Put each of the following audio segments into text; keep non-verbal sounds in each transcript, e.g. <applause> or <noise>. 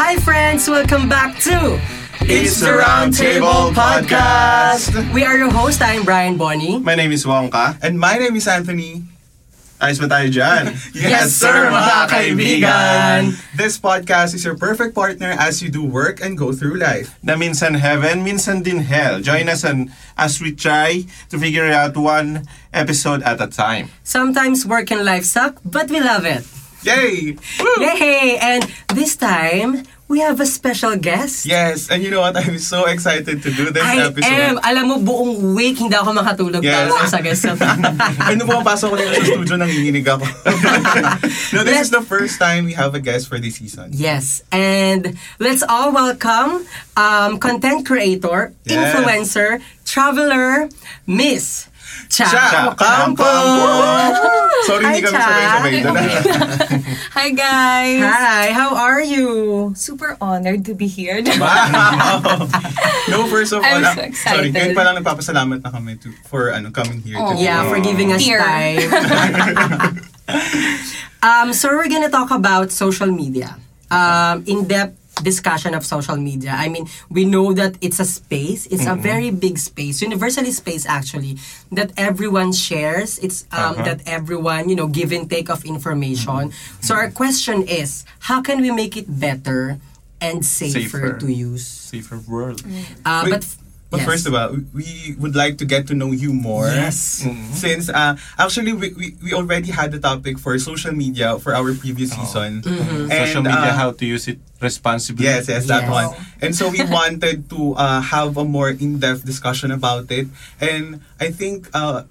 Hi, friends! Welcome back to It's the Round Table Podcast. We are your host. I'm Brian Bonnie. My name is Wongka. And my name is Anthony. Ayos ba tayo dyan? <laughs> Yes, sir, mga kaibigan. This podcast is your perfect partner as you do work and go through life. Na minsan heaven, minsan din hell. Join us and as we try to figure out one episode at a time. Sometimes work and life suck, but we love it. Yay! Yay! And this time, we have a special guest. Yes, and you know what? I'm so excited to do this I episode. am. Alam mo, buong week hindi ako makatulog Yes. dahil sa guest na Ay, nung pumapasok ko dito sa studio, nanginginig ako. <laughs> no, this is the first time we have a guest for this season. Yes, and let's all welcome um, content creator, Yes. influencer, traveler, Miss Cha. Cha Campo! Sorry, hindi Hi, kami Cha. sabay-sabay doon. <laughs> Hi guys! Hi, how are you? Super honored to be here. Wow! no, first of all, I'm ah, so sorry, excited. ngayon pa lang nagpapasalamat na kami to, for ano coming here. Oh. today. Yeah, for giving us Here. time. <laughs> <laughs> um, so we're gonna talk about social media. Um, in-depth discussion of social media. I mean, we know that it's a space. It's a very big space, universally space actually, that everyone shares. It's um, Uh-huh. that everyone, you know, give and take of information. So our question is, how can we make it better and safer, Safer. to use? Safer world. Uh, but But yes. first of all, we would like to get to know you more. Yes. Since uh, actually we, we, we already had the topic for social media for our previous season. And, Social media, uh, how to use it responsibly. Yes, yes, Yes. that one. And so we <laughs> wanted to uh, have a more in-depth discussion about it. And I think uh,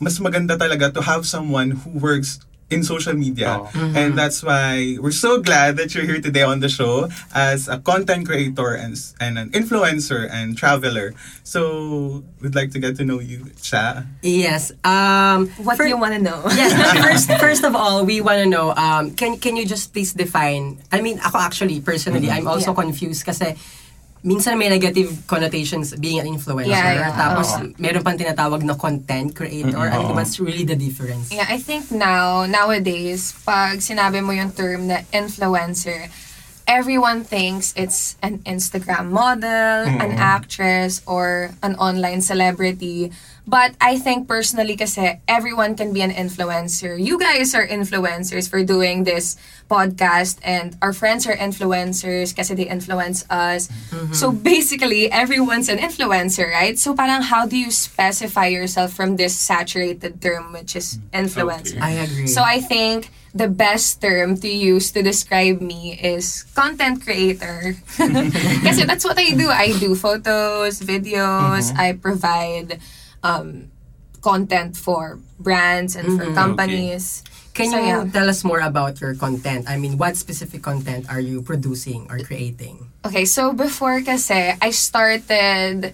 mas maganda talaga to have someone who works in social media. Oh. And that's why we're so glad that you're here today on the show as a content creator and, and an influencer and traveler. So we'd like to get to know you, Cha. yes. Um, what fir- do you want to know? <laughs> yes, <laughs> first first of all, we want to know um can can you just please define I mean, ako actually personally, I'm also Yeah. confused kasi minsan may negative connotations being an influencer. Yeah, yeah. Tapos Oo. meron pang tinatawag na content creator. I mean, what's really the difference? Yeah, I think now, nowadays, pag sinabi mo yung term na influencer, everyone thinks it's an Instagram model, an actress, or an online celebrity. But I think personally kasi everyone can be an influencer. You guys are influencers for doing this podcast and our friends are influencers kasi they influence us. Mm-hmm. So basically, everyone's an influencer, right? So parang how do you specify yourself from this saturated term which is mm-hmm. influencer? I agree. So I think the best term to use to describe me is content creator. <laughs> Kasi that's what I do. I do photos, videos, mm-hmm. I provide um, content for brands and for companies. can So, you yeah. tell us more about your content? I mean, what specific content are you producing or creating? Okay, so before kasi, I started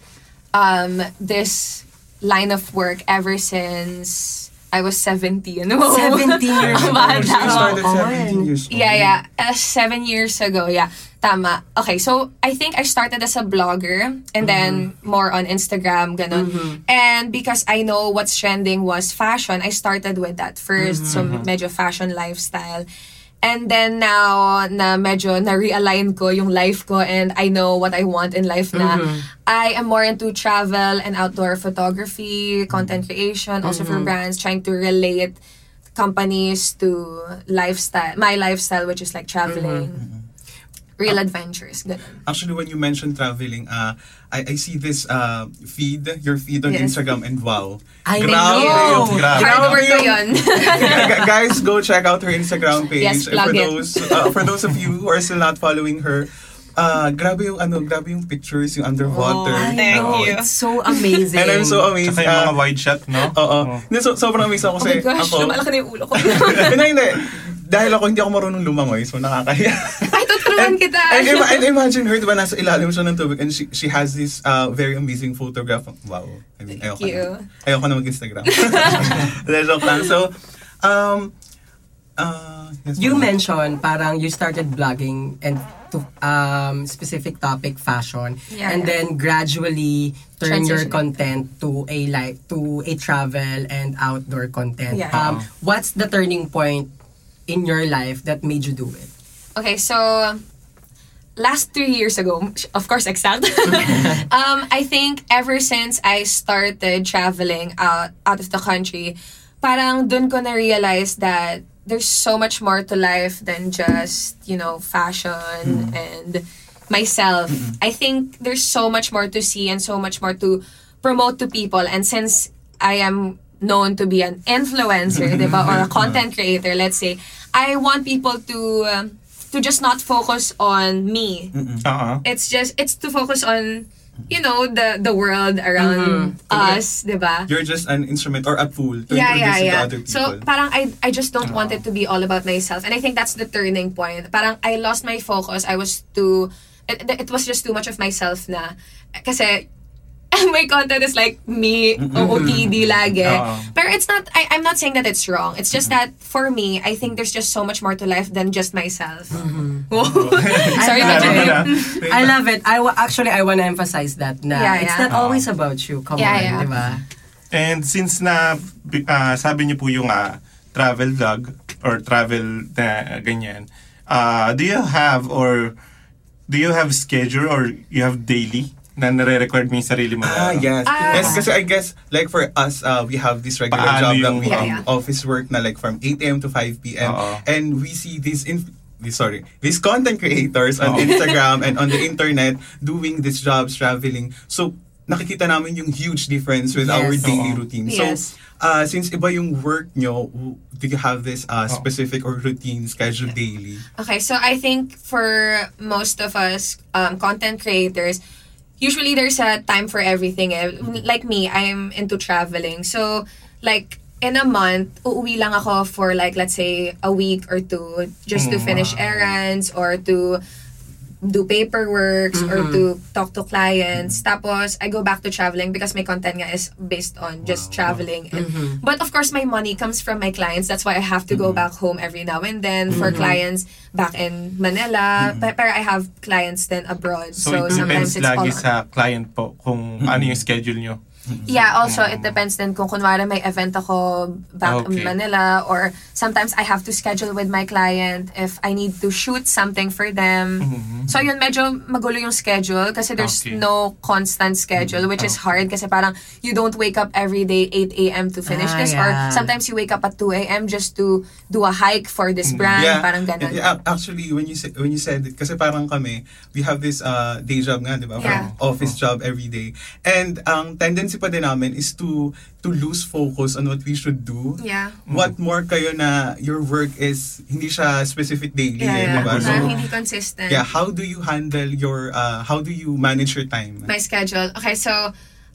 um, this line of work ever since I was 17. 17 <laughs> years old. Bata. You started Oo. 17 years old. Yeah, yeah. Uh, seven years ago, yeah. Tama. Okay, so I think I started as a blogger and then more on Instagram, ganun. And because I know what's trending was fashion, I started with that 1st So medyo fashion lifestyle. And then now na medyo na-realign ko yung life ko and I know what I want in life na I am more into travel and outdoor photography, content creation, also for brands, trying to relate companies to lifestyle, my lifestyle, which is like traveling, real adventures. Ganun. Actually, when you mentioned traveling, uh, I, I see this uh, feed, your feed on Yes. Instagram, and wow. I Grabe know. yung- Grabe. Yun. <laughs> Gu- Guys, go check out her Instagram page. Yes, plug for it. those uh, for those of you who are still not following her, uh, grabe yung ano, grabe yung pictures, yung underwater. I Thank know, you. It's so amazing. And I'm so amazed. Tsaka yung mga uh, wide shot, no? Oo. Hindi, so, sobrang amazed Oh ako my kasi gosh, ako. lumalaki na yung ulo ko. <laughs> hindi, hindi. Dahil ako hindi ako marunong lumangoy, so nakakahiya. Ay, tutulungan kita. and, ima- and imagine her, di ba, nasa ilalim siya ng tubig and she, she has this uh, very amazing photograph. Wow. I mean, ayoko you. na. Ayoko na mag-Instagram. Hindi, joke lang. So, um, uh, yes, You ma'am. mentioned parang you started blogging and to um specific topic fashion Yeah, and yeah. then gradually turn your content to a like to a travel and outdoor content. Yeah. Um what's the turning point in your life that made you do it? Okay, so last three years ago, of course, exact. <laughs> um, I think ever since I started traveling out out of the country, parang dun ko na realize that there's so much more to life than just you know fashion and myself. I think there's so much more to see and so much more to promote to people. And since I am known to be an influencer, <laughs> diba, or a content creator, let's say, I want people to um, to just not focus on me. Oo. It's just it's to focus on you know the the world around us, diba? You're just an instrument or a tool to yeah, introduce yeah, you to yeah. other people. So parang I I just don't want it to be all about myself, and I think that's the turning point. Parang I lost my focus. I was too. It, it was just too much of myself na. Kasi <laughs> my content is like me, OOTD lagi. Oo. Pero it's not, I, I'm not saying that it's wrong. It's just that for me, I think there's just so much more to life than just myself. <laughs> <laughs> Sorry, I love it. I love it. I wa- actually I want to emphasize that na Yeah, it's yeah. not always about you. Come Yeah, on, yeah. di ba? And since na ah, sabi niyo po yung ah, travel vlog or travel na ganyan, ah, do you have or do you have schedule or you have daily na nare-record mo yung sarili mo? Ah, yes. Ah. Yes, kasi I guess, like for us, uh, we have this regular Paano job yung- we Yeah, um, yeah. office work na like from 8 a.m. to 5 p.m. Oo. And we see these in these- sorry, these content creators on Oo. Instagram and on the <laughs> internet doing these jobs, traveling. So, nakikita namin yung huge difference with our Yes. daily Oo. routine. Yes. So, uh, since iba yung work nyo, do you have this uh, specific or routine schedule daily? Okay, so I think for most of us um, content creators, usually there's a time for everything. Eh. Like me, I'm into traveling. So, like, in a month, uuwi lang ako for like, let's say, a week or two just to Mm, finish errands or to do paperwork or to talk to clients. Tapos, I go back to traveling because my content nga is based on just traveling. And, But of course, my money comes from my clients. That's why I have to go back home every now and then for clients back in Manila. Pe- Pero I have clients then abroad. So, So, it sometimes depends it's all lagi on. sa client po kung ano yung schedule nyo. Yeah, also it depends then kung kunwari may event ako back Okay. in Manila or sometimes I have to schedule with my client if I need to shoot something for them. So yun, medyo magulo yung schedule kasi there's Okay. no constant schedule which is hard kasi parang you don't wake up every day 8 a.m. to finish Ah, this yeah. or sometimes you wake up at 2 a.m. just to do a hike for this brand, parang ganun. Yeah, actually, when you say, when you said it, kasi parang kami, we have this uh, day job nga, di ba? Yeah. From office job every day. And ang tendency pa din namin is to to lose focus on what we should do. Yeah. What more kayo na your work is hindi siya specific daily, Yeah, eh, yeah. di ba? So, hindi consistent. yeah, how do you handle your, uh, how do you manage your time? my schedule. Okay, so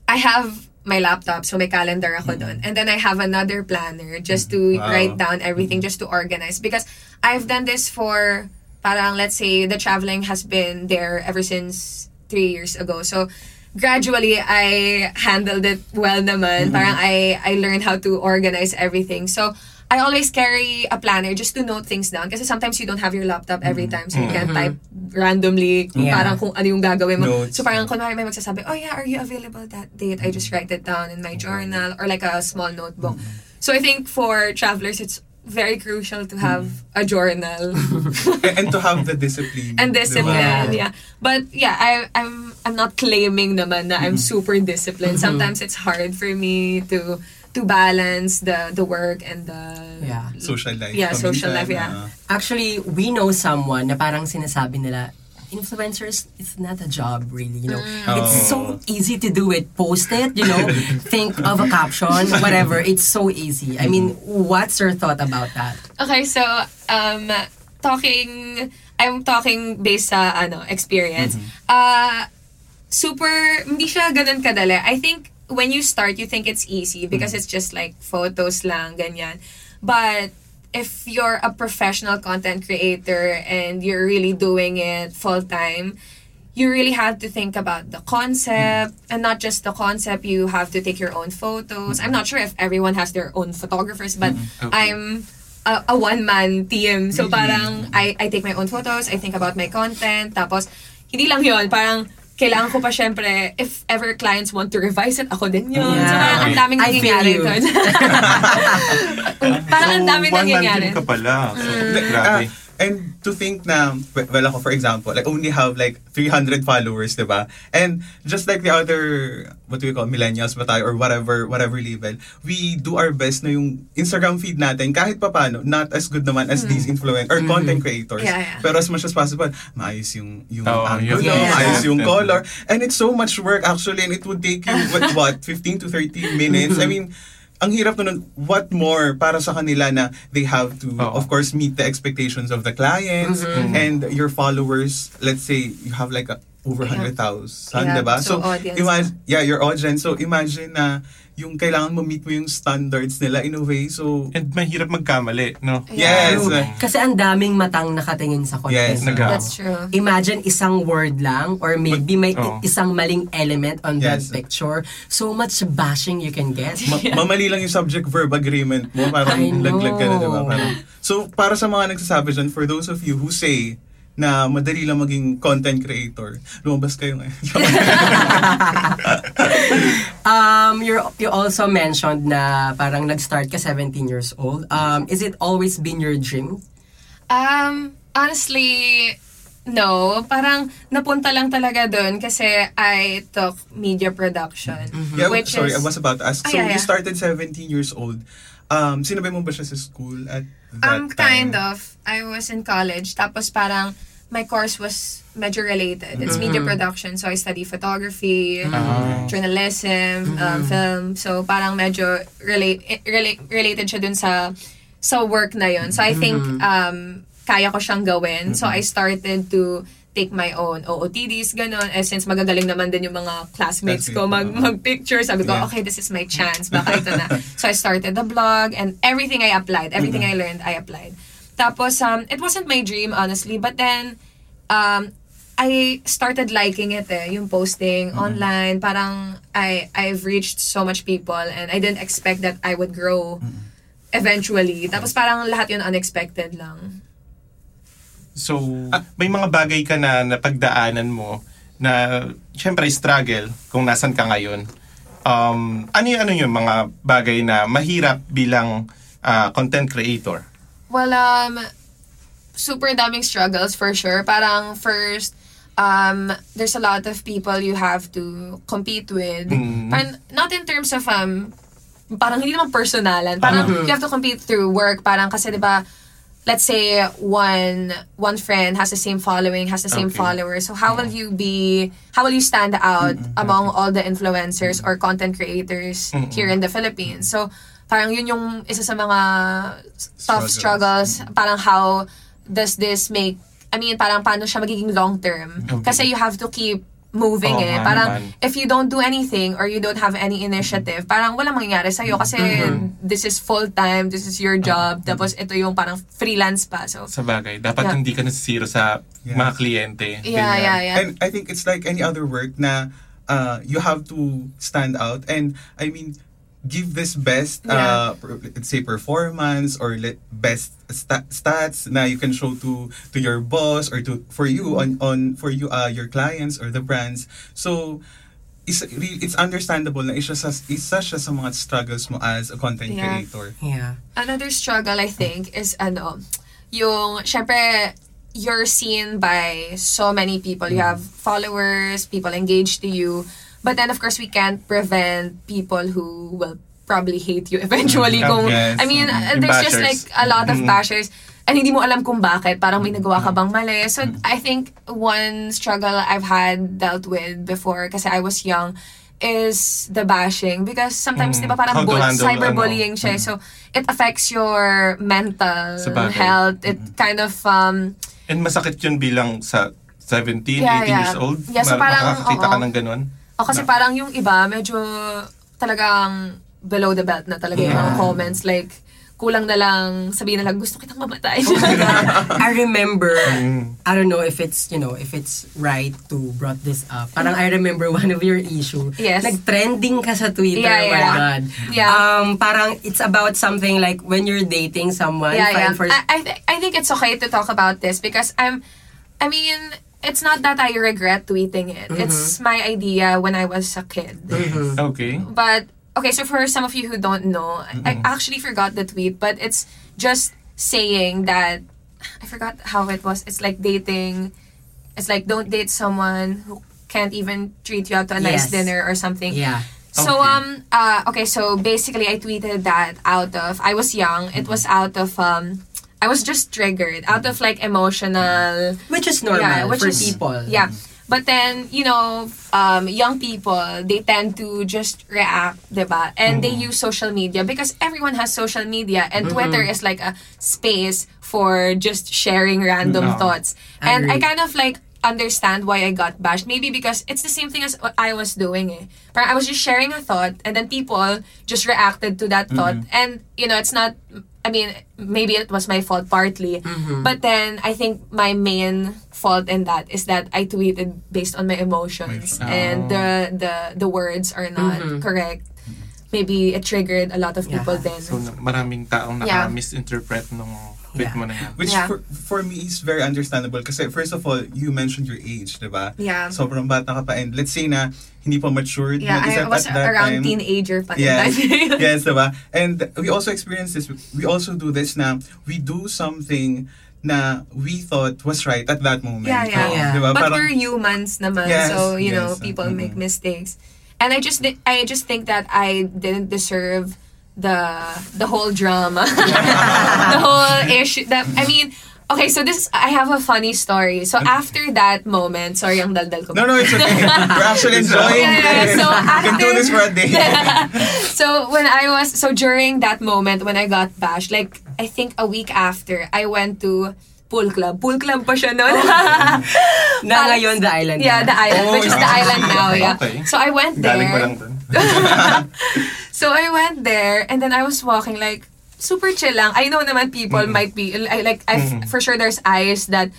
I have my laptop, so may calendar ako doon. And then I have another planner just to Wow. write down everything, just to organize. Because I've done this for, parang let's say, the traveling has been there ever since three years ago. So, gradually, I handled it well naman. Parang I, I learned how to organize everything. So, I always carry a planner just to note things down. Kasi sometimes you don't have your laptop every time. So, you can type randomly kung Yeah. parang kung ano yung gagawin mo. Notes. So, parang kunwari may magsasabi, oh yeah, are you available that date? I just write it down in my journal or like a small notebook. So, I think for travelers, it's very crucial to have a journal <laughs> and, to have the discipline. and discipline. Yeah. But yeah, I, I'm I'm not claiming naman na I'm super disciplined. Sometimes it's hard for me to to balance the the work and the Yeah. Social life. Yeah, social life, yeah. ah. Actually, we know someone na parang sinasabi nila, influencers, it's not a job really, you know. It's so easy to do it. Post it, you know, <laughs> think of a caption, whatever. It's so easy. I mean, what's your thought about that? Okay, so um talking I'm talking based sa ano experience. Uh super hindi siya ganun kadali. I think when you start you think it's easy because it's just like photos lang ganyan. But if you're a professional content creator and you're really doing it full time, you really have to think about the concept and not just the concept you have to take your own photos. I'm not sure if everyone has their own photographers but Okay. i'm a, a one-man team. So parang I, I take my own photos i think about my content tapos hindi lang yon parang kailangan ko pa syempre, if ever clients want to revise it, ako din yun. So Yeah. parang ang daming I feel nangyayari you. doon. <laughs> parang ang daming nangyayari. team ka pala. So, Ah, grabe. And to think na, well ako for example, I only have like 300 followers, di ba? And just like the other, what do we call, millennials ba tayo or whatever, whatever label, we do our best na yung Instagram feed natin, kahit pa paano, not as good naman as these influencers or content creators. Yeah, yeah. Pero as much as possible, maayos yung, yung Oo, angulo, Yeah. maayos yung color. And it's so much work actually and it would take you, what, what 15 to 30 minutes? I mean, ang hirap nun, what more para sa kanila na they have to, Oo. of course, meet the expectations of the clients and your followers. Let's say you have like a, over Yeah. 100,000, Yeah, diba? so audience imagine, yeah, your audience. So imagine na yung kailangan mo meet mo yung standards nila in a way. So, And mahirap magkamali, no? yes. True. Kasi ang daming matang nakatingin sa content. Yes, nag- That's true. Imagine isang word lang or maybe may Oh. isang maling element on that Yes. picture. So much bashing you can get. Ma- <laughs> mamali lang yung subject-verb agreement mo. Parang laglag ka na, diba? Parang, so, para sa mga nagsasabi dyan, for those of you who say na madali lang maging content creator, lumabas kayo ngayon. <laughs> Um, you you also mentioned na parang nag-start ka 17 years old. Um, is it always been your dream? Um, honestly, no. Parang napunta lang talaga dun kasi I took media production. yeah, Which sorry, is, I was about to ask. Ah, So, yeah, you yeah. started 17 years old. Um, sinabay mo ba siya sa school at that Um, time? kind of. I was in college. Tapos parang my course was medyo related. It's media production. So I study photography, Ah. journalism, um, film. So parang medyo relate, relate related siya dun sa sa work na yun. So I think um, kaya ko siyang gawin. So I started to take my own OOTDs, ganun. Eh, since magagaling naman din yung mga classmates ko mag, mag-picture, sabi ko, Yeah. okay, this is my chance. Baka ito na. <laughs> So I started the blog and everything I applied, everything I learned, I applied. Tapos, um, it wasn't my dream, honestly. But then, um, I started liking it eh, yung posting online. Parang I, I've reached so much people and I didn't expect that I would grow eventually. Tapos parang lahat yun unexpected lang. So, may mga bagay ka na napagdaanan mo na, syempre, struggle kung nasan ka ngayon. Um, ano yung, ano yung mga bagay na mahirap bilang ah, content creator? Well, um, super daming struggles for sure. Parang first, um, there's a lot of people you have to compete with. Mm. Parang, not in terms of, um, parang hindi naman personalan. Parang you have to compete through work. Parang kasi, di ba, let's say one one friend has the same following, has the same Okay. followers. So how will you be how will you stand out among all the influencers or content creators here in the Philippines? So parang yun yung isa sa mga tough struggles. Parang how does this make I mean, parang paano siya magiging long term? Okay. Kasi you have to keep moving Oo eh. nga Parang naman. if you don't do anything or you don't have any initiative, parang walang mangyayari sa'yo kasi Mm-hmm. this is full-time, this is your job, tapos ito yung parang freelance pa. So, Sa bagay, dapat Yeah. hindi ka nasisiro sa Yeah. mga kliyente. yeah, Ganyan. yeah, yeah. And I think it's like any other work na uh, you have to stand out. And I mean, give this best, uh, per- let's say, performance or let best sta- stats na you can show to to your boss or to for you on on for you uh, your clients or the brands. So is it's understandable na isa sa isa siya sa mga struggles mo as a content Yeah. creator. Yeah. Another struggle, I think, is ano, yung, syempre, you're seen by so many people. You have followers, people engaged to you. But then, of course, we can't prevent people who will probably hate you eventually. Mm, Kung, yes. I mean, Mm, there's just like a lot of Mm. bashers. And hindi mo alam kung bakit. Parang may nagawa ka bang mali. So, Mm. I think one struggle I've had dealt with before, kasi I was young, is the bashing. Because sometimes, Mm. di ba, parang bull- cyberbullying ano. siya. So, it affects your mental health. It kind of, um, And masakit yun bilang sa 17, Yeah, 18 yeah. years old. Yeah, so parang, makakakita ka oo. ng ganun. O kasi Na- parang yung iba, medyo talagang below the belt na talaga yung mga comments. Like, kulang na lang, sabihin na lang, gusto kitang mamatay. <laughs> I remember, Mm. I don't know if it's, you know, if it's right to brought this up. Parang I remember one of your issue. Yes. Nag-trending ka sa Twitter, Yeah, oh my yeah. God. Yeah. Um, parang it's about something like when you're dating someone, yeah, fine yeah. for... I, I, th- I think it's okay to talk about this because I'm, I mean, it's not that I regret tweeting it. It's my idea when I was a kid. Okay. But okay, so for some of you who don't know, I- I actually forgot the tweet, but it's just saying that I forgot how it was. It's like dating. It's like don't date someone who can't even treat you out to a nice dinner or something. Yeah. So Okay. um uh okay so basically I tweeted that out of I was young it was out of um I was just triggered out of like emotional Which is normal yeah, which for is, people. Yeah. But then, you know, um, young people, they tend to just react, diba? And they use social media because everyone has social media and Twitter is like a space for just sharing random No. thoughts. And I kind of like understand why I got bashed. Maybe because it's the same thing as what I was doing eh. Parang I was just sharing a thought and then people just reacted to that thought. And, you know, it's not, I mean, maybe it was my fault partly. Mm-hmm. But then I think my main fault in that is that I tweeted based on my emotions Oh. and the, oh. the, the words are not mm-hmm. correct. Maybe it triggered a lot of people then. So, na- maraming taong Yeah. naka-misinterpret nung tweet Yeah. mo na yan. Which Yeah. for, for me is very understandable kasi first of all, you mentioned your age, di ba? Yeah. Sobrang bata ka pa and let's say na hindi pa matured yeah, I was at that around time. teenager pa. Yes, that <laughs> time. yes, diba? And we also experience this. We also do this na we do something na we thought was right at that moment. Yeah, yeah. Yeah. Diba? But Parang- we're humans naman, Yes, so you know yes, people mm. make mistakes, and I just thi- I just think that I didn't deserve the the whole drama, <laughs> the whole issue. That I mean. Okay, so this I have a funny story. So after that moment, sorry, ang daldal ko. No, no, it's okay. <laughs> We're actually enjoying Yeah, yeah, this. so we can do after- this for a day. <laughs> so when I was so during that moment when I got bashed, like I think a week after, I went to pool club. Pool club pa siya noon. <laughs> Na ngayon, the island. Yeah, the island, Oh, which is the yeah. island now. Yeah. Okay. So I went Galing pa lang there. dun. <laughs> So I went there, and then I was walking like super chill lang. I know naman people Mm-hmm. might be I, like I for sure there's eyes that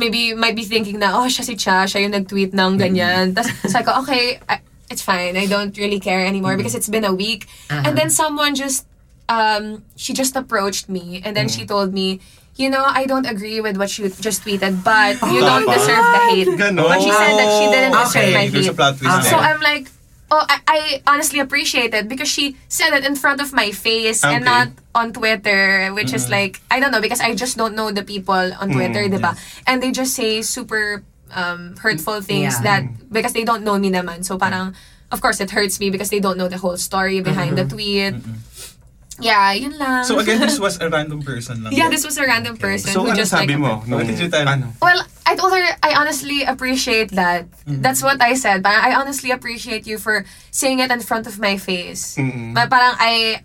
maybe might be thinking na oh siya si Cha, siya yung nag-tweet ng Mm-hmm. ganyan. Tapos sabi ko okay, I, it's fine. I don't really care anymore Mm-hmm. because it's been a week. Uh-huh. And then someone just um she just approached me and then she Mm. told me you know, I don't agree with what you just tweeted, but you Oh, don't tama. deserve the hate. <laughs> Ganon. But she said that she didn't deserve Okay. my There's hate. a plot twist So there. I'm like, oh, I, I honestly appreciate it because she said it in front of my face and Okay. not on Twitter, which is like, I don't know, because I just don't know the people on Twitter, Mm, diba? And they just say super um, hurtful things Yeah. that, because they don't know me naman. So parang, of course, it hurts me because they don't know the whole story behind the tweet. Yeah, yun lang. so again, this <laughs> was a random person lang. yeah, this was a random person So, who ano just sabi like, mo? What did you tell? Ano? Well, I told her I honestly appreciate that. That's what I said. Parang I honestly appreciate you for saying it in front of my face. Mm-mm. But parang I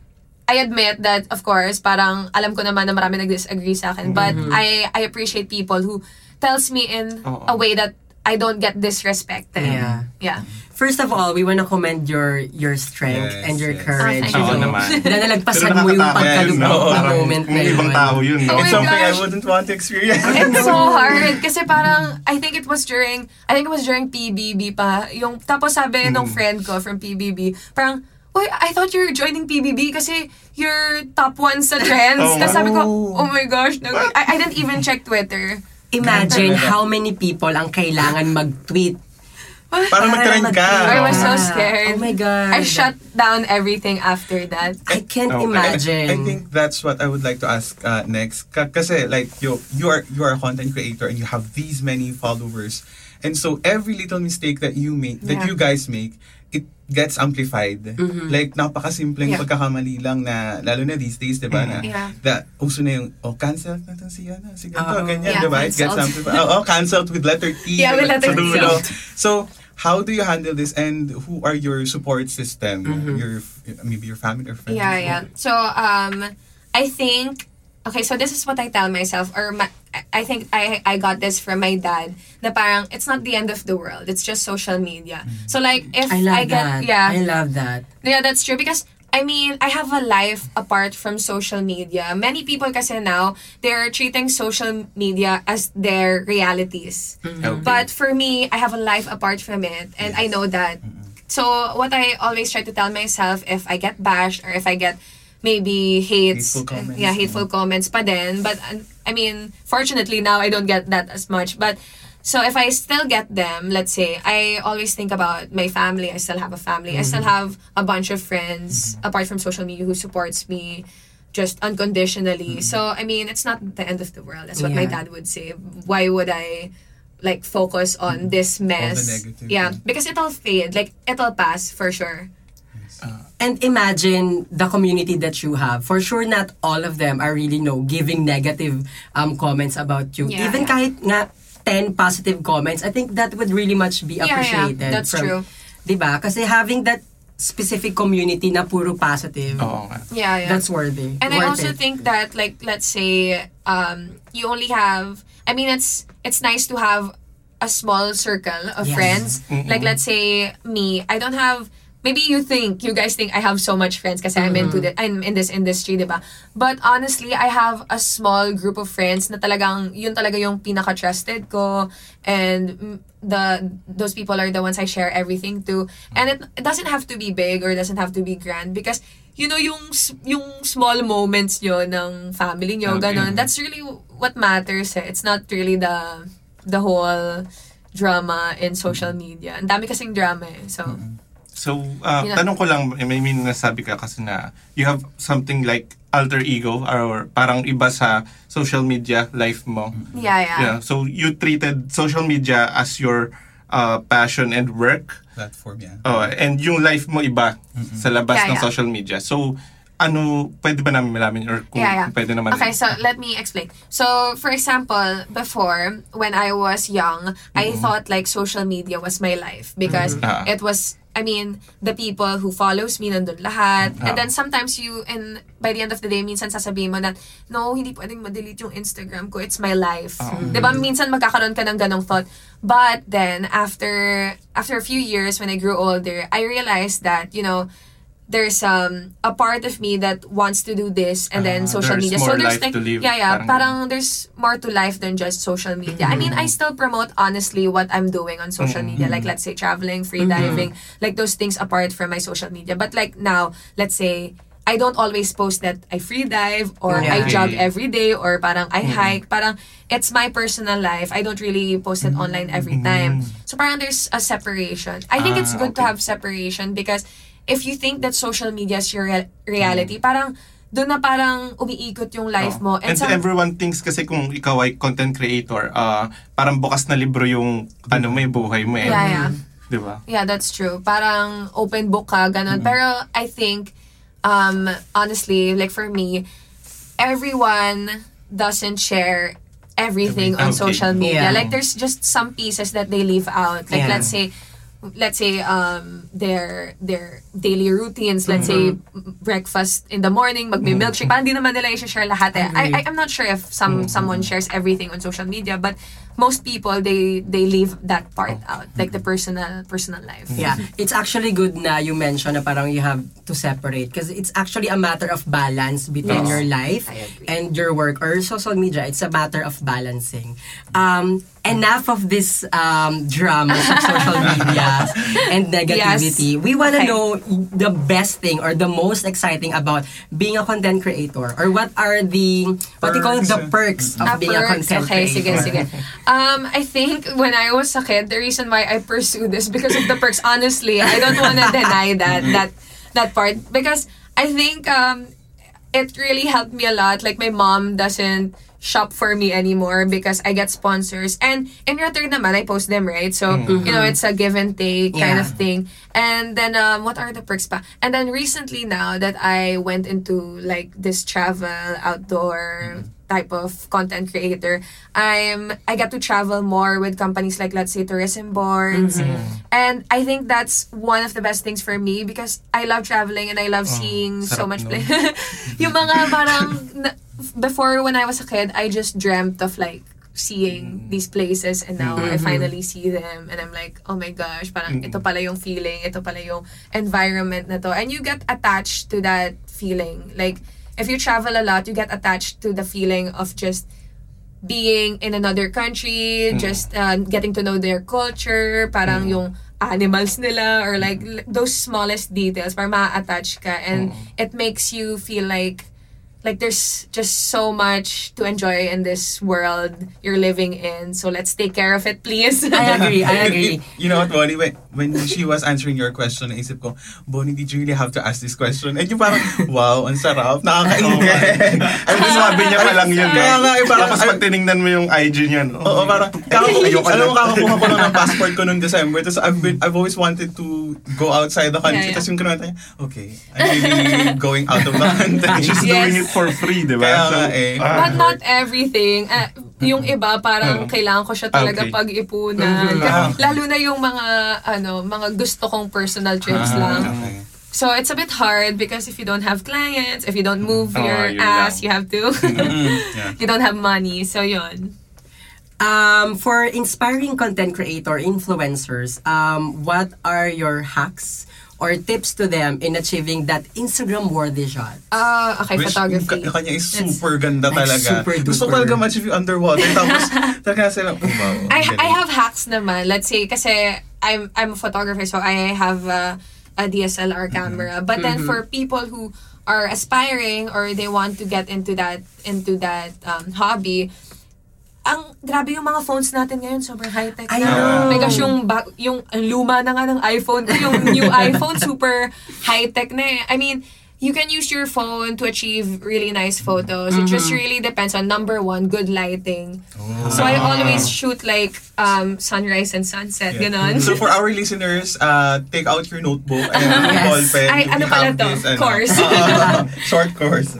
I admit that of course, parang alam ko naman na marami nag-disagree sa akin, but I I appreciate people who tells me in Oo. a way that I don't get disrespected. Yeah. Yeah. First of all, we want to commend your your strength Yes, and your yes. courage. Oh, Oo you. naman. <laughs> Na nalagpasan mo yung Yes, no. na Parang moment na yun. ibang tao yun, no? Oh It's something I gosh. wouldn't want to experience. It's so <laughs> hard kasi parang I think it was during I think it was during PBB pa yung tapos sabi nung friend ko from PBB parang Uy, I thought you're joining PBB kasi you're top one sa trends. Oh, Tapos sabi ko, oh my gosh, nag- I, I didn't even check Twitter. Imagine how many people ang kailangan mag-tweet. Para mag-trend ka. I was so Ah, scared. Oh my God. I shut down everything after that. I can't Okay. imagine. I, I think that's what I would like to ask uh, next. Ka- Kasi like you, you are you are a content creator and you have these many followers, and so every little mistake that you make, that Yeah. you guys make, it gets amplified. Like napakasimpleng Yeah. pagkakamali lang na lalo na these days, 'di ba? Na, Yeah. that uso na yung oh cancel na to si ano, si ganito, ganyan, Yeah, 'di ba? It gets amplified. Oh, oh, cancelled with letter T. Yeah, with letter T. dulo. So, how do you handle this and who are your support system? Your maybe your family or friends? Yeah, yeah. So, um, I think, okay, so this is what I tell myself, or my, I think I I got this from my dad, na parang, it's not the end of the world, it's just social media. So, like, if I love get, that. yeah, I love that. yeah, that's true, because, I mean, I have a life apart from social media. Many people kasi now, they're treating social media as their realities. Mm-hmm. Okay. But for me, I have a life apart from it, and I know that. Mm-hmm. So what I always try to tell myself if I get bashed or if I get maybe hates, Hateful comments. yeah, hateful mm-hmm. comments pa din. But I mean, fortunately now I don't get that as much. But so if I still get them, let's say, I always think about my family. I still have a family. I still have a bunch of friends apart from social media who supports me just unconditionally. So I mean, it's not the end of the world. That's what my dad would say. Why would I like focus on this mess? negative, yeah, yeah. because it'll fade. Like it'll pass for sure. Uh, and imagine the community that you have. For sure, not all of them are really no giving negative um comments about you. Yeah, Even yeah. kahit nga 10 positive comments, I think that would really much be Yeah, yeah. appreciated. That's true. Diba? Kasi having that specific community na puro positive, Oo nga. Yeah, yeah. that's worthy. And I Worth also it. think that like let's say um you only have I mean it's it's nice to have a small circle of Yes. friends. Like let's say me, I don't have maybe you think you guys think I have so much friends kasi I'm into the I'm in this industry, 'di ba? But honestly, I have a small group of friends na talagang yun talaga yung pinaka trusted ko and the those people are the ones I share everything to. And it, it doesn't have to be big or it doesn't have to be grand because you know yung yung small moments nyo ng family nyo, Okay. ganun. That's really what matters. Eh. It's not really the the whole drama in social media. Ang dami kasing drama eh. So, So, uh, na. tanong ko lang, I mean, nasabi ka kasi na you have something like alter ego or parang iba sa social media life mo. yeah, yeah. Yeah. So, you treated social media as your uh, passion and work. Platform, yeah. Oh, and yung life mo iba sa labas Yeah, ng yeah. social media. So, ano, pwede ba namin malamin or kung yeah, yeah. pwede naman? Okay, so let me explain. So, for example, before, when I was young, I thought like social media was my life because Ah. it was, I mean, the people who follows me nandun lahat. Ah. And then sometimes you, and by the end of the day, minsan sasabihin mo na, no, hindi pwedeng ma-delete yung Instagram ko. It's my life. Ah. 'Di ba Minsan magkakaroon ka ng ganong thought. But then, after, after a few years, when I grew older, I realized that, you know, there's um a part of me that wants to do this and then Ah, social media. so there's like yeah, yeah, parang parang, there's more to life than just social media. I mean, I still promote honestly what I'm doing on social media. Like let's say traveling, free diving, like those things apart from my social media. But like now, let's say I don't always post that I free dive or I jog every day or parang I hike. Parang it's my personal life. I don't really post it online every time. So parang there's a separation. I think it's Ah, good to have separation because if you think that social media is your real- reality, parang doon na parang umiikot yung life mo. And, some- everyone thinks kasi kung ikaw ay content creator, uh, parang bukas na libro yung ano mo, yung buhay mo eh. Yeah, yeah. Di ba? Yeah, that's true. Parang open book ka, ganun. Pero I think, um, honestly, like for me, everyone doesn't share everything on Okay. social media. Yeah. Like there's just some pieces that they leave out. Like Yeah. let's say let's say um their their daily routines let's say breakfast in the morning magmi-milkshake parang di naman nila i-share lahat eh. I, I, I'm not sure if some someone shares everything on social media but most people they they leave that part out like the personal personal life Yeah, it's actually good na you mention na parang you have to separate because it's actually a matter of balance between Yes. your life and your work or social media. It's a matter of balancing. Um, enough of this um, drama of <laughs> social media and negativity. We want to Okay. know the best thing or the most exciting about being a content creator or what are the what you call the perks of Ah, being a perks. content okay, creator. sige, sige. <laughs> Um, I think when I was a kid, the reason why I pursued this because of the perks. Honestly, I don't want to <laughs> deny that that that part. Because I think um, it really helped me a lot. Like my mom doesn't shop for me anymore because I get sponsors. And in return naman I post them right? So you know it's a give and take kind Yeah. of thing. And then um, what are the perks pa? And then recently now that I went into like this travel outdoor type of content creator i'm i get to travel more with companies like let's say tourism boards. Mm-hmm. And i think that's one of the best things for me because i love traveling and i love oh, seeing so much nun. place <laughs> yung mga parang before when i was a kid i just dreamt of like seeing mm. these places and now I mm-hmm. finally see them and I'm like oh my gosh parang ito pala yung feeling ito pala yung environment na to. And you get attached to that feeling. Like if you travel a lot you get attached to the feeling of just being in another country, just uh, getting to know their culture, parang yung animals nila or like those smallest details, parang ma-attach ka and it makes you feel like like there's just so much to enjoy in this world you're living in. So let's take care of it, please. I agree, I agree. You, you know what, Bonnie? When, when she was answering your question, naisip ko, Bonnie, did you really have to ask this question? And yung parang, wow, ang sarap, nakakaingit. <laughs> Ang sabi niya pa lang yun. Kaya nga, eh, parang, Tapos pag tinignan mo yung IG niya, no? Oo, parang, alam mo, kakakuha ko lang ng passport ko noong December. Tapos I've, been, I've always wanted to go outside the country. Yeah, yeah. Tapos yung kinanta niya, okay, I'm really going out of the country. <laughs> She's Yes. doing it for free, di ba? Kaya nga eh. ah, But not everything. Ah, yung iba parang Oo. kailangan ko siya talaga Okay. pag-ipunan. Ah. Lalo na yung mga ano, mga gusto kong personal trips Ah, lang. okay. So it's a bit hard because if you don't have clients, if you don't move Oh, your ass, lang. you have to. <laughs> Mm, yeah. <laughs> you don't have money. So yun. Um, for inspiring content creator influencers, um, what are your hacks or tips to them in achieving that Instagram worthy shot? Ah, okay, Which, photography. Yung, ka- kanya is super ganda Like, talaga. super Gusto ko duper. talaga match if you underwater. Tapos, <laughs> talaga sila, oh, wow. I I have hacks naman. Let's say kasi I'm I'm a photographer so I have a, a DSLR camera. But then for people who are aspiring or they want to get into that into that um, hobby, ang grabe yung mga phones natin ngayon, sobrang high-tech I na. know. Oh my gosh, yung, ba- yung luma na nga ng iPhone, <laughs> yung new iPhone, super high-tech na eh. I mean, you can use your phone to achieve really nice photos. It just really depends on number one, good lighting. So I always shoot like um, sunrise and sunset, Yeah. ganon. So for our listeners, uh, take out your notebook and <laughs> Yes. ball pen. Ay, ano pala to? this, ano, Course. uh, <laughs> short course.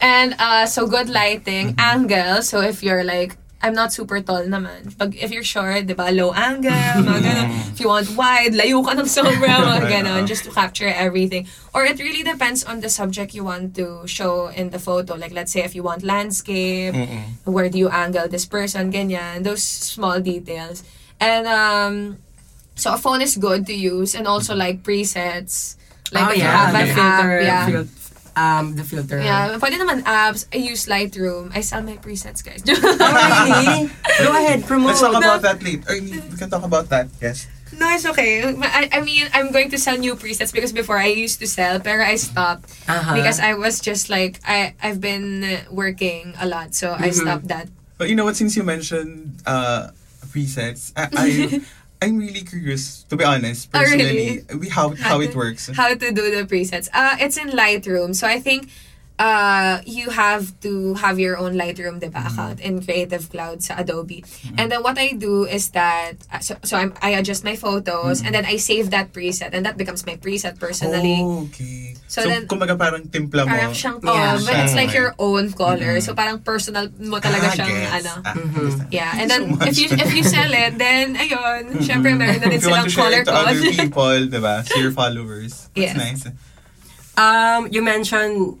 And uh, so good lighting, angle. So if you're like, I'm not super tall naman. Pag if you're short, di ba, low angle, mga ganun. If you want wide, layo ka ng sobra, <laughs> mga ganun, just to capture everything. Or it really depends on the subject you want to show in the photo. Like let's say if you want landscape, where do you angle this person, ganyan. Those small details. And um, so a phone is good to use and also like presets. Like oh if you have the an filter, app, yeah. Um, the filter. Yeah, pwede naman apps. I use Lightroom. I sell my presets, guys. <laughs> Oh, really? Go ahead, promote. Let's talk no. about that later. We can talk about that. Yes. no, it's okay. I, I mean, I'm going to sell new presets because before I used to sell, pero I stopped Uh-huh. because I was just like I I've been working a lot, so I stopped that. But you know what? Since you mentioned uh, presets, I, I <laughs> I'm really curious. To be honest, Oh, personally, really? we how how it works. How to do the presets? Uh, it's in Lightroom, so I think. Uh, you have to have your own Lightroom diba, account in Creative Cloud sa Adobe. And then what I do is that, uh, so, so I'm, I adjust my photos and then I save that preset and that becomes my preset personally. Oh, okay. So So, then- kumbaga parang timpla mo. Parang siyang Yeah. oh, but it's like your own color. So parang personal mo talaga Ah, siyang gets. ano. Ah, understand. Yeah, and then so much. if you if you sell it, then ayun, syempre meron na din If you want silang to share color it to other code. people, diba? <laughs> To your followers. Yes. That's nice. Um, you mentioned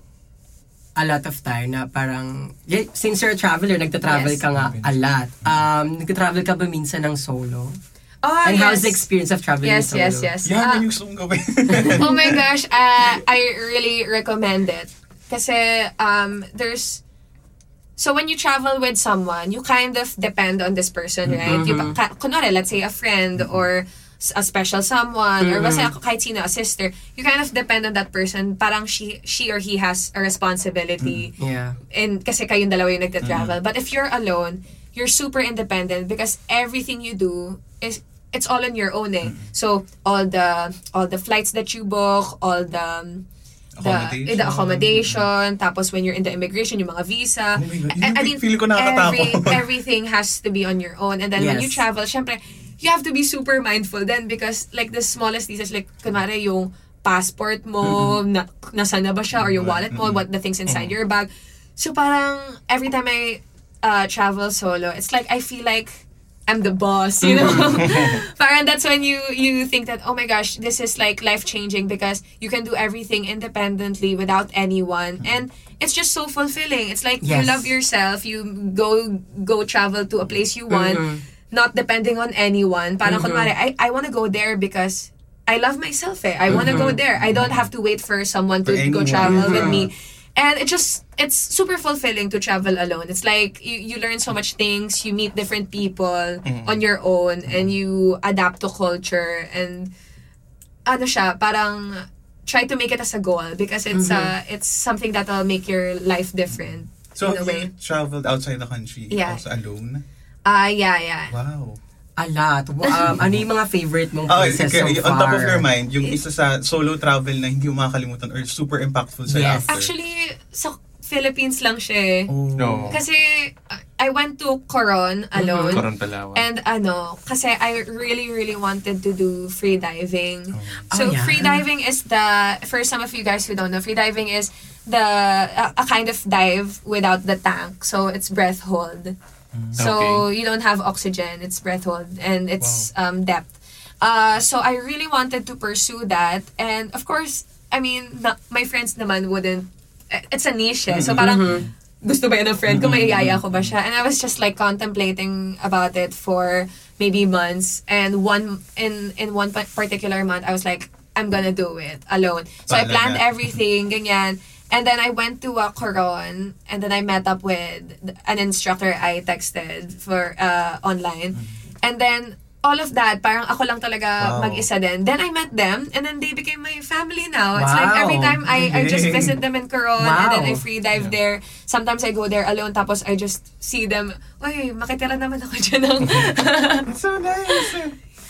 a lot of time na parang, yeah, since you're a traveler, nagta-travel Yes. ka nga a lot. Um, nagta-travel ka ba minsan ng solo? Oh, And yes. how's the experience of traveling Yes, solo? yes, yes. Yan, Ah, yan yung gusto kong gawin. <laughs> oh my gosh, uh, <laughs> I really recommend it. Kasi um, there's So when you travel with someone, you kind of depend on this person, right? You, ka, kunwari, let's say a friend or s- a special someone or basta kahit sino, a sister, you kind of depend on that person. Parang she she or he has a responsibility Yeah. and kasi kayong dalawa yung nagta-travel. But if you're alone, you're super independent because everything you do is it's all on your own eh. So all the all the flights that you book, all the um, the Accommodation. the accommodation, tapos when you're in the immigration, yung mga visa. Oh I- I mean, every, everything has to be on your own. And then when you Yes. travel, syempre, you have to be super mindful then because like the smallest details, like kunwari yung passport mo, na, nasa na ba siya, or yung wallet mo, what the things inside your bag. So parang every time I uh, travel solo, it's like I feel like I'm the boss, you know? <laughs> <laughs> parang that's when you you think that, oh my gosh, this is like life-changing because you can do everything independently without anyone. And it's just so fulfilling. It's like you Yes. love yourself, you go go travel to a place you want, not depending on anyone. Parang mm-hmm. kunwari, I, I want to go there because I love myself eh. I want to go mm-hmm. there. I don't have to wait for someone to For go travel with mm-hmm. me. And it just it's super fulfilling to travel alone. It's like you, you learn so much things, you meet different people on your own and you adapt to culture and ano siya, parang try to make it as a goal because it's uh it's something that'll make your life different So, in a way. traveled outside the country Yeah. also alone? Ah, yeah, yeah. Wow. A lot. Um, ano yung mga favorite mong Oh, places okay, so far? on top of your mind, yung isa sa solo travel na hindi mo makakalimutan or super impactful sa Yes. after. Actually, sa Philippines lang siya eh. oh. No. Kasi uh, I went to Coron alone. Coron Palawan. And ano, kasi I really, really wanted to do free diving. So Oh, yeah. free diving is the, for some of you guys who don't know, free diving is the, a, a kind of dive without the tank. So it's breath hold. So you don't have oxygen, it's breath hold and it's um, depth. Uh, so I really wanted to pursue that. And of course, I mean, na, my friends naman wouldn't, eh, it's a niche eh. So parang, gusto ba yun ng friend ko? Maiyaya ko ba siya? And I was just like contemplating about it for maybe months. And one, in, in one particular month, I was like, I'm gonna do it alone. So I planned everything, ganyan. And then I went to uh, Coron, and then I met up with an instructor I texted for uh, online. And then, all of that, parang ako lang talaga Wow. mag-isa din. Then I met them, and then they became my family now. It's like every Wow. time I, I just visit them in Coron, and then I Wow. free dive there. Sometimes I go there alone, tapos I just see them, Uy, makitira naman ako dyan ng... <laughs> So nice.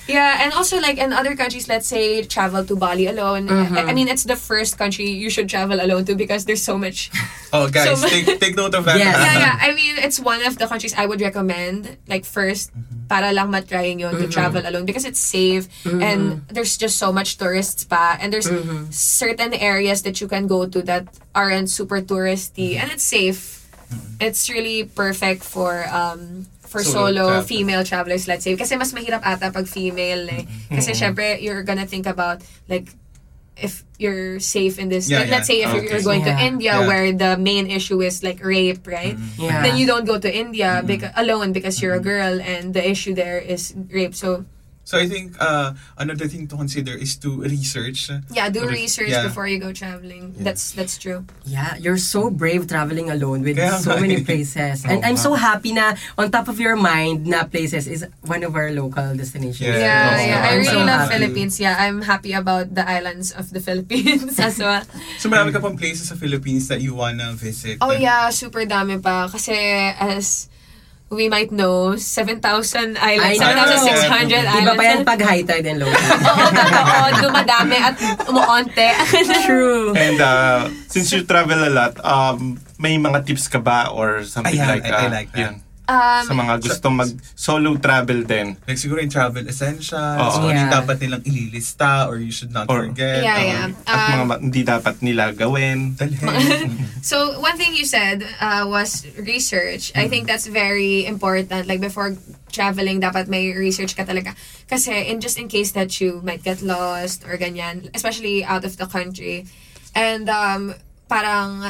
Yeah, and also like in other countries, let's say travel to Bali alone. I, I mm-hmm. mean, it's the first country you should travel alone to because there's so much. <laughs> Oh, guys, So- take, take note of that. Yes. yeah, yeah. I <laughs> mean, it's one of the countries I would recommend. Like first, mm-hmm. para lang matrying yun to mm-hmm. travel alone because it's safe and there's just so much tourists pa and there's certain areas that you can go to that aren't super touristy and it's safe. It's really perfect for um for Solo solo, travel. female travelers let's say kasi mas mahirap ata pag female eh. Kasi syempre you're gonna think about like if you're safe in this Yeah, yeah. let's say if you're, Okay. you're going to Yeah. India Yeah. where the main issue is like rape right Yeah. then you don't go to India beca- alone because you're a girl and the issue there is rape so So I think uh, another thing to consider is to research. yeah do Re- research yeah. before you go traveling that's that's true Yeah, you're so brave traveling alone with Kaya so many eh. places. Oh, <laughs> And I'm so happy na on top of your mind na places is one of our local destinations. Yeah. yeah Oh, yeah I really so love happy. Philippines yeah I'm happy about the islands of the <laughs> Philippines as well So marami ka pang places sa Philippines that you wanna visit. oh yeah super dami pa kasi as we might know 7,000 I islands know. 7,600 islands Iba pa yan pag high tide and low tide. Oo, totoo. Dumadami at umuonte. <laughs> True. And uh, since you travel a lot, um, may mga tips ka ba or something Ayan, like I- uh, I like that. yun, um, sa mga gustong mag solo travel din? Like siguro yung travel essentials, Oo. ano yung Yeah. dapat nilang ililista or you should not Or- forget. Yeah, or- yeah. At mga Um, ma- hindi dapat nila gawin. <laughs> So one thing you said uh, was research. I think that's very important. Like before traveling, dapat may research ka talaga. Kasi in just in case that you might get lost or ganyan, especially out of the country. And um, parang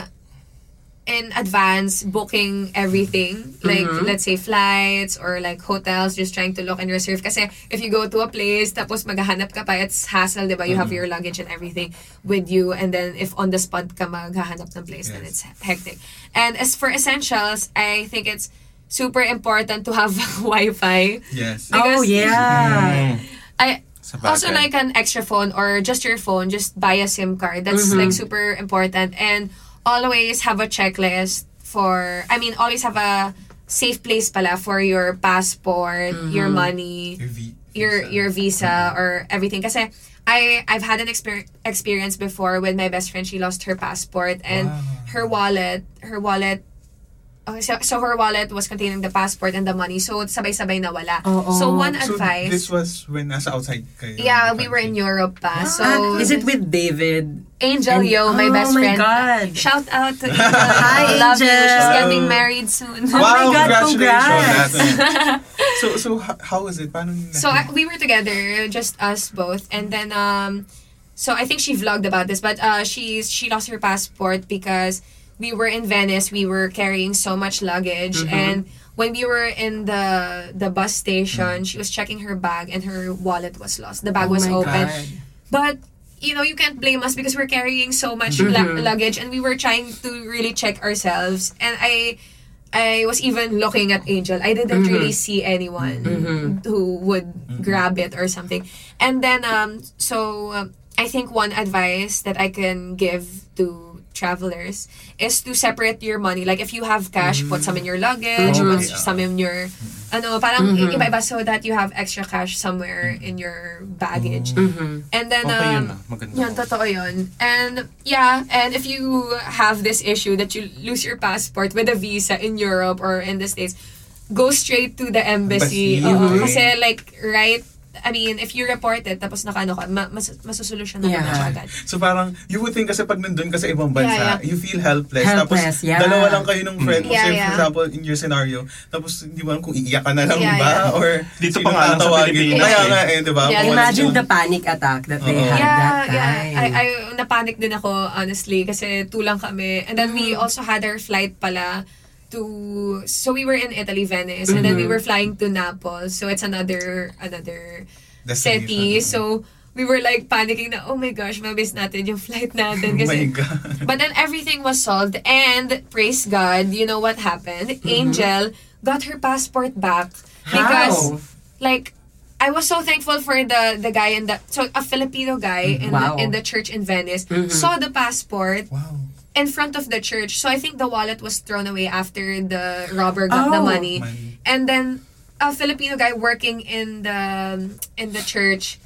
in advance booking everything. Like mm-hmm. let's say flights or like hotels just trying to look and reserve. Kasi if you go to a place tapos maghahanap ka pa it's hassle diba? You have mm-hmm. your luggage and everything with you. And then if on the spot ka maghahanap ng place then it's hectic. And as for essentials I think it's super important to have <laughs> Wi-Fi. Yes. Oh, yeah. Mm. I also like an extra phone or just your phone just buy a sim card. That's like super important. And always have a checklist for i mean always have a safe place pala for your passport your money Your, vi- your visa. your visa or everything kasi I I've had an exper- experience before with my best friend she lost her passport and Wow. her wallet her wallet Okay, so, so her wallet was containing the passport and the money. So, sabay-sabay nawala. Oo. So, one So advice... this was when nasa outside kayo. Yeah, we were in Europe pa. So, Ah, is it with David? Angel And- Yo, Oh my best my friend. God. Shout out to <laughs> Angel. Hi, I love you. She's Angel. getting married soon. Oh my God, congratulations. congrats. so, so how was it? Paano so, I, we were together, just us both. And then, um, so I think she vlogged about this, but uh, she's she lost her passport because we were in Venice. We were carrying so much luggage. And when we were in the the bus station, she was checking her bag and her wallet was lost. The Oh bag was my open. God. But you know, you can't blame us because we're carrying so much Mm-hmm. luggage and we were trying to really check ourselves. And I I was even looking at Angel. I didn't Mm-hmm. really see anyone who would grab it or something. And then um so um, I think one advice that I can give to travelers is to separate your money. Like if you have cash, put some in your luggage, Mhm. put Yeah. some in your ano, parang Mhm. iba-iba so that you have extra cash somewhere in your baggage. Mhm. And then Okay yun um. Maganda. yun, totoo yun. And yeah, and if you have this issue that you lose your passport with a visa in Europe or in the States, go straight to the embassy. Embassy, Oo, okay. Kasi like, right, I mean, if you report it, tapos nakano ka, ma- mas, masusolusyon na Yeah. naman agad. So parang, you would think kasi pag nandun ka sa ibang bansa, Yeah, yeah. you feel helpless. Helpless, tapos, yeah. dalawa lang kayo ng friend mo. Yeah, say, yeah. for example, in your scenario, tapos hindi mo alam kung iiyak ka na lang Yeah, ba? yeah. Or Dito pa nga lang sa? Pilipinas Kaya eh. nga eh, di ba? Yeah, Kung Imagine ano- the panic attack that they Oo. had yeah, that time. yeah. I, I napanic din ako, honestly, kasi tulang kami. And then we Mm-hmm. also had our flight pala to, so we were in Italy, Venice, and then we Mhm. were flying to Naples. So it's another, another city. So we were like panicking na, oh my gosh, mamiss natin yung flight natin. <laughs> Oh my Kasi, God. but then everything was solved. And praise God, you know what happened? Mm-hmm. Angel got her passport back. How? Because, like, I was so thankful for the the guy in the so a Filipino guy in Wow. the in the church in Venice Mhm. saw the passport Wow. In front of the church. So I think the wallet was thrown away after the robber got the Oh. money. Money. And then a Filipino guy working in the in the church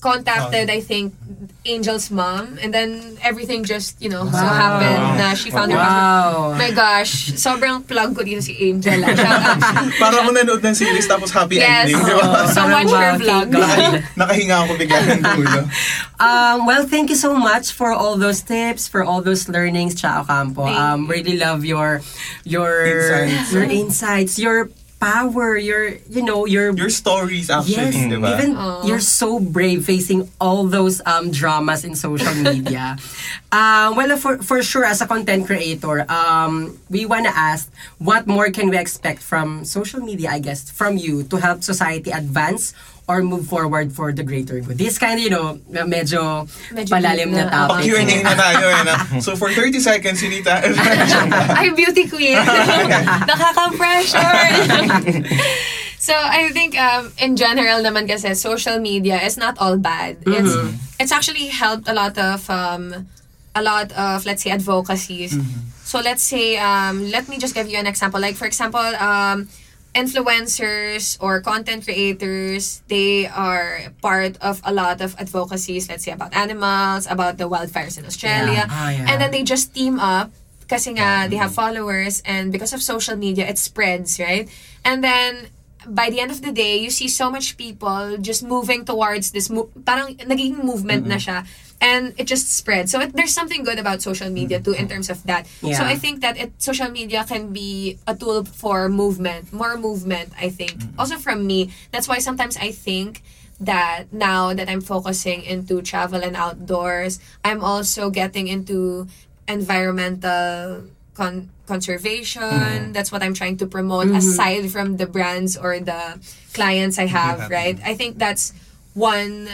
contacted I think Angel's mom and then everything just you know so Wow. happened na she found her passport. Wow. My gosh, sobrang plug ko dito si Angel. ah. Shout out. <laughs> Para mo nanood ng series tapos happy Yes. ending, di ba? So Parang watch her wow, vlog. thank God. Nakahinga ako bigla ng dulo. <laughs> Um, well, thank you so much for all those tips, for all those learnings, Chao Campo. Thank Um, really love your your Insights. your insights, your power, your you know your Your stories actually, Yes, ba? even Aw. you're so brave facing all those um dramas in social media. <laughs> uh, well, for for sure, as a content creator, um, we wanna ask, what more can we expect from social media? I guess from you to help society advance or move forward for the greater good. This kind of you know medyo, Medyo palalim na na. topic. Pa-Q&A na tayo eh. Na. <laughs> So for 30 seconds, Sinita. <laughs> Ay, beauty queen. <laughs> Nakaka-pressure. so, I think um, in general naman kasi, social media is not all bad. It's it's actually helped a lot of um, a lot of let's say advocacies. So let's say um, let me just give you an example. Like for example, um, influencers or content creators, they are part of a lot of advocacies, let's say about animals, about the wildfires in Australia. Yeah. Ah, yeah. And then they just team up kasi nga they have followers and because of social media it spreads, right? And then by the end of the day, you see so much people just moving towards this mo- parang naging movement na siya and it just spreads. So it, there's something good about social media too in terms of that. So I think that it social media can be a tool for movement, more movement, I think. Also from me, that's why sometimes I think that now that I'm focusing into travel and outdoors, I'm also getting into environmental con- conservation. That's what I'm trying to promote aside from the brands or the clients I have, have. right? I think that's one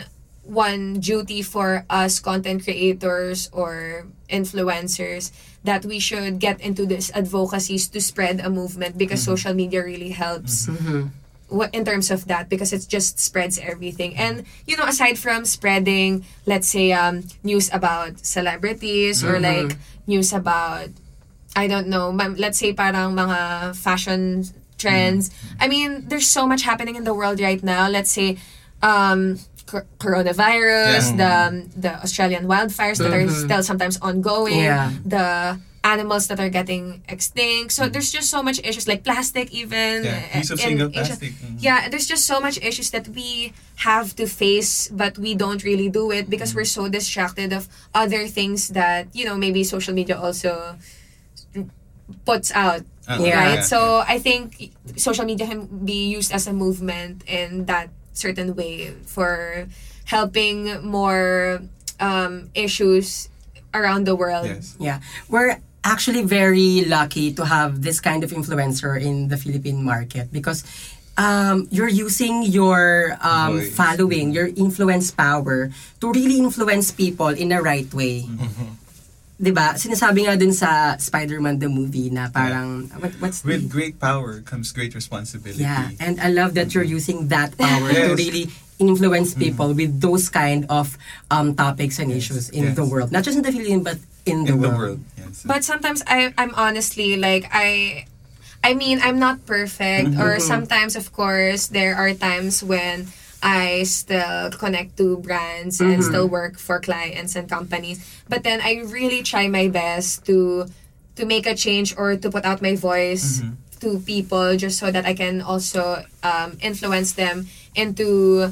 one duty for us content creators or influencers that we should get into this advocacies to spread a movement because mm-hmm. social media really helps mm-hmm. mm-hmm. wha- in terms of that because it just spreads everything. And you know aside from spreading let's say um news about celebrities or like news about I don't know let's say parang mga fashion trends. I mean there's so much happening in the world right now. Let's say um cor- coronavirus the um, the Australian wildfires that are mm-hmm. still sometimes ongoing Yeah. the animals that are getting extinct so mm. there's just so much issues like plastic even Yeah, eh, use of eh, single Asia. plastic. Mhm. Yeah, there's just so much issues that we have to face, but we don't really do it because mm. we're so distracted of other things that you know maybe social media also puts out. Uh, Yeah. Right. So I think social media can be used as a movement in that certain way for helping more um, issues around the world. Yes. Yeah. We're actually very lucky to have this kind of influencer in the Philippine market because um, you're using your um, following, your influence power to really influence people in the right way. Mm-hmm. 'Di ba? Sinasabi nga dun sa Spider-Man the movie na parang what, what's With the, great power comes great responsibility. Yeah, and I love that you're using that power to Yes. really influence people with those kind of um, topics and issues in yes. the world, not just in the Philippines but in the in the world. world. Yes. But sometimes I I'm honestly like I I mean I'm not perfect Mm-hmm. or sometimes of course there are times when I still connect to brands and Mm-hmm. still work for clients and companies. But then I really try my best to to make a change or to put out my voice Mm-hmm. to people just so that I can also um, influence them into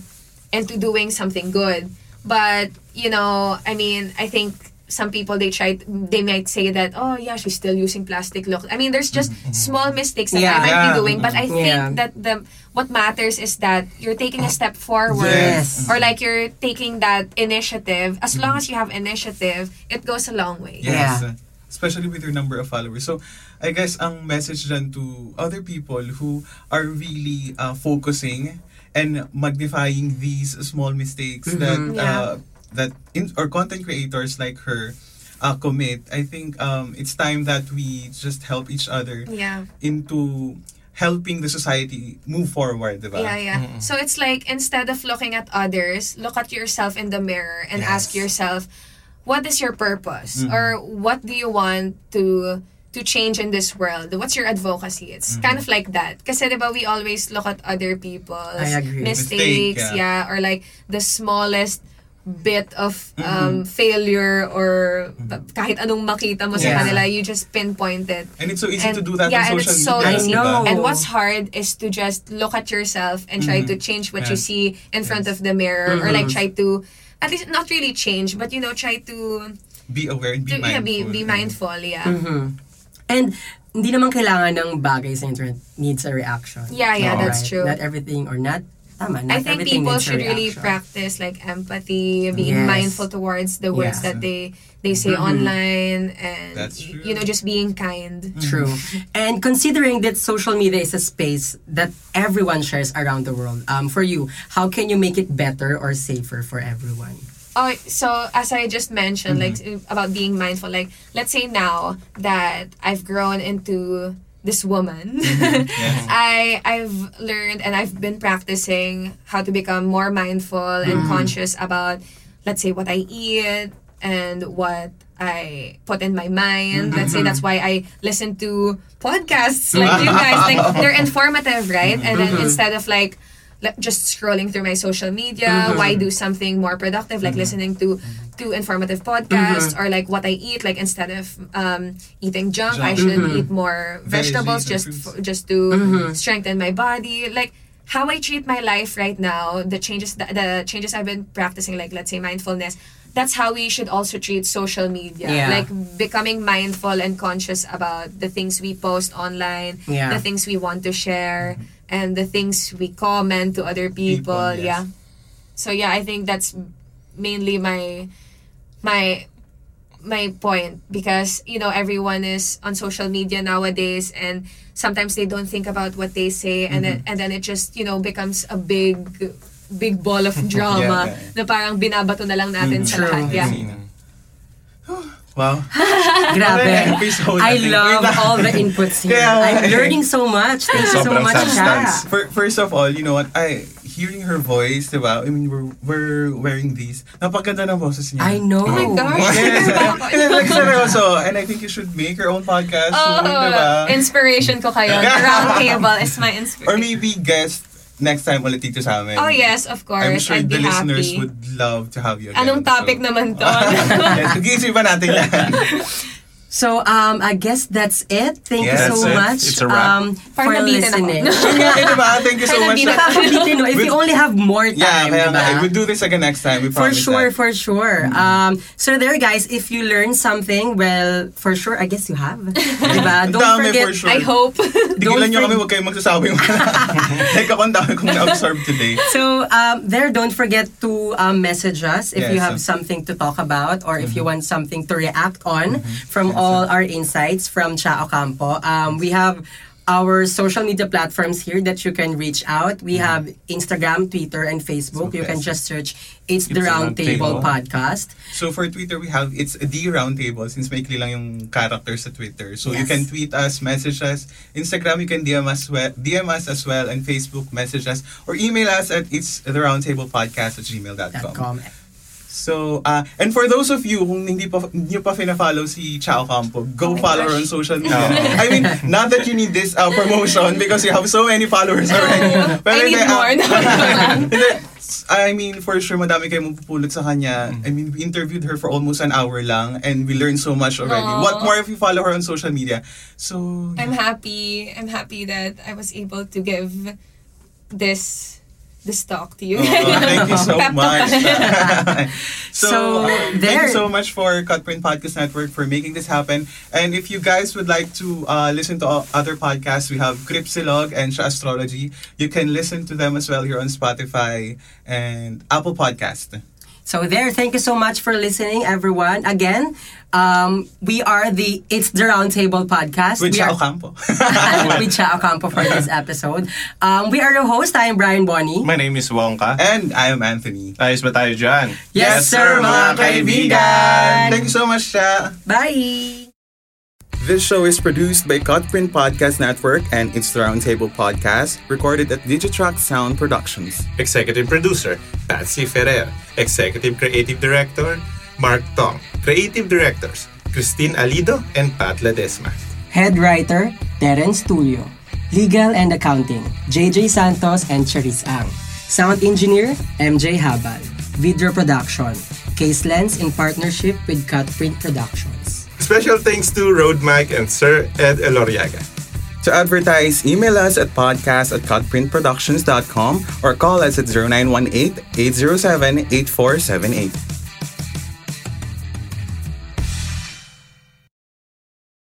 into doing something good. But you know, I mean, I think some people they try they might say that oh yeah she's still using plastic look i mean there's just small mistakes that Yeah. i might be doing but i think Yeah. that the what matters is that you're taking a step forward Yes. or like you're taking that initiative as long as you have initiative it goes a long way Yes. Yeah. Especially with your number of followers. So, I guess ang message dyan to other people who are really uh, focusing and magnifying these small mistakes that Yeah. uh, that in, or content creators like her uh, commit. I think um, it's time that we just help each other yeah into helping the society move forward, diba? Yeah, yeah. So it's like instead of looking at others, look at yourself in the mirror and ask Yes. yourself, what is your purpose Mhm. or what do you want to to change in this world? What's your advocacy? It's kind of like that. Kasi diba we always look at other people's mistakes, Mistake, yeah. or like the smallest bit of um, failure or kahit anong makita mo sa Yeah. kanila, you just pinpoint it. And it's so easy And- to do that yeah, on and social it's so media. easy. diba? I know. And what's hard is to just look at yourself and try to change what you Yes. see in front of the mirror or like try to at least not really change but you know try to, Be aware and be to mindful. yeah, be, be mindful yeah. And hindi naman kailangan ng bagay sa internet needs a reaction. Yeah, yeah, that's true. Not everything or not tama, not I think people should really practice like empathy, being Yes. mindful towards the words Yeah. that they they say mm-hmm. online, and That's true. you know just being kind. True. Mm. And considering that social media is a space that everyone shares around the world, um, for you, how can you make it better or safer for everyone? Oh, so as I just mentioned, like mm-hmm. about being mindful, like let's say now that I've grown into this woman, mm-hmm. <laughs> Yes. I I've learned and I've been practicing how to become more mindful and mm-hmm. conscious about, let's say, what I eat and what I put in my mind. Let's say that's mm-hmm. why I listen to podcasts <laughs> like you guys. Like they're informative, right? And then instead of like like, just scrolling through my social media, why do something more productive like listening to to informative podcasts mm-hmm. or like what I eat like instead of um, eating junk, I Junk. should mm-hmm. eat more vegetables Veggies just f- just to mm-hmm. strengthen my body like how I treat my life right now the changes the, the changes I've been practicing like let's say mindfulness that's how we should also treat social media Yeah. like becoming mindful and conscious about the things we post online Yeah. the things we want to share and the things we comment to other people, People, yes. yeah so yeah I think that's mainly my my my point because you know everyone is on social media nowadays and sometimes they don't think about what they say and then and then it just you know becomes a big big ball of <laughs> drama Yeah, yeah, na parang binabato na lang natin sa True. lahat yeah Wow. <laughs> Grabe. I love all the inputs here. Kaya I'm eh. learning so much. Thank you so much, substance. Fir- First of all, you know what? I hearing her voice, diba? I mean, we're, we're wearing these. Napaganda ng boses niya. I know. oh my gosh <laughs> Yes. and like, seryoso. And I think you should make your own podcast oh, soon, diba? inspiration ko kayo <laughs> the round table is my inspiration Or maybe guest next time ulit dito sa amin. oh yes of course I'm sure I'd the listeners happy would love to have you again. anong topic so. naman to <laughs> yes, Mag-iisipan natin yan. <laughs> So, um, I guess that's it. Thank Yes, you so that's it. much It's a wrap. um, for Parang nabitin ako. listening. <laughs> Yun diba? Thank you so Kaya much. nandito na- Nakakabitin, no? If we only have more Yeah, time, kaya nga. diba? eh, We'll do this again next time. We For promise sure, that. for sure. Um, so there, guys, if you learn something, well, for sure, I guess you have. diba? Ang <laughs> Don't dami forget, for sure. I hope <laughs> Tigilan nyo Don't kami, huwag kayong magsasabi mo. like ako, ang dami kong na-absorb today. So um, there, don't forget to um, message us if you Yes. have something to talk about or if you want something to react on from all our insights from Cha Ocampo. Um, we have our social media platforms here that you can reach out. We have Instagram, Twitter, and Facebook. So, you can just search It's, the the Round Round podcast. So for Twitter, we have it's the Roundtable since maikli lang yung characters sa Twitter. So you Yes. can tweet us, message us. Instagram, you can DM us, well, DM us as well. And Facebook, message us. Or email us at it's the roundtable podcast at gmail.com. .com. So, uh, and for those of you kung hindi pa hindi pa fina-follow si Chao Campo, go Oh follow her on gosh. social media. I mean, not that you need this uh, promotion because you have so many followers already. I hindi, need uh, more. No, <laughs> I mean, for sure, madami kayong mapupulot sa kanya. I mean, we interviewed her for almost an hour lang and we learned so much already. Aw. What more if you follow her on social media? So, I'm happy. I'm happy that I was able to give this this talk to you. Oh, thank you <laughs> so much. <laughs> so, So, uh, thank you so much for Cutprint Podcast Network for making this happen. And if you guys would like to uh, listen to other podcasts, we have Crypsilog and Sha Astrology. You can listen to them as well here on Spotify and Apple Podcast. So there, thank you so much for listening, everyone. Again, um, we are the It's the Roundtable podcast. With Chao Campo. <laughs> with Chao Campo for this episode. Um, we are your host. I am Brian Bonnie. My name is Wonka. and I am Anthony. Ayos ba tayo dyan? Yes, sir, mga kaibigan. Thank you so much, Sha. Bye! This show is produced by Cutprint Podcast Network and It's Roundtable Podcast, recorded at Digitrack Sound Productions. Executive Producer, Patsy Ferrer. Executive Creative Director, Mark Tong. Creative Directors, Christine Alido and Pat Ledesma. Head writer, Terence Tulio. Legal and Accounting, JJ Santos and Cherise Ang. Sound engineer, MJ Habal. Video production, Case Lens in partnership with Cutprint Productions. Special thanks to Road Mike and Sir Ed Eloriaga. To advertise, email us at podcast at cutprintproductions.com or call us at 0918 807 8478.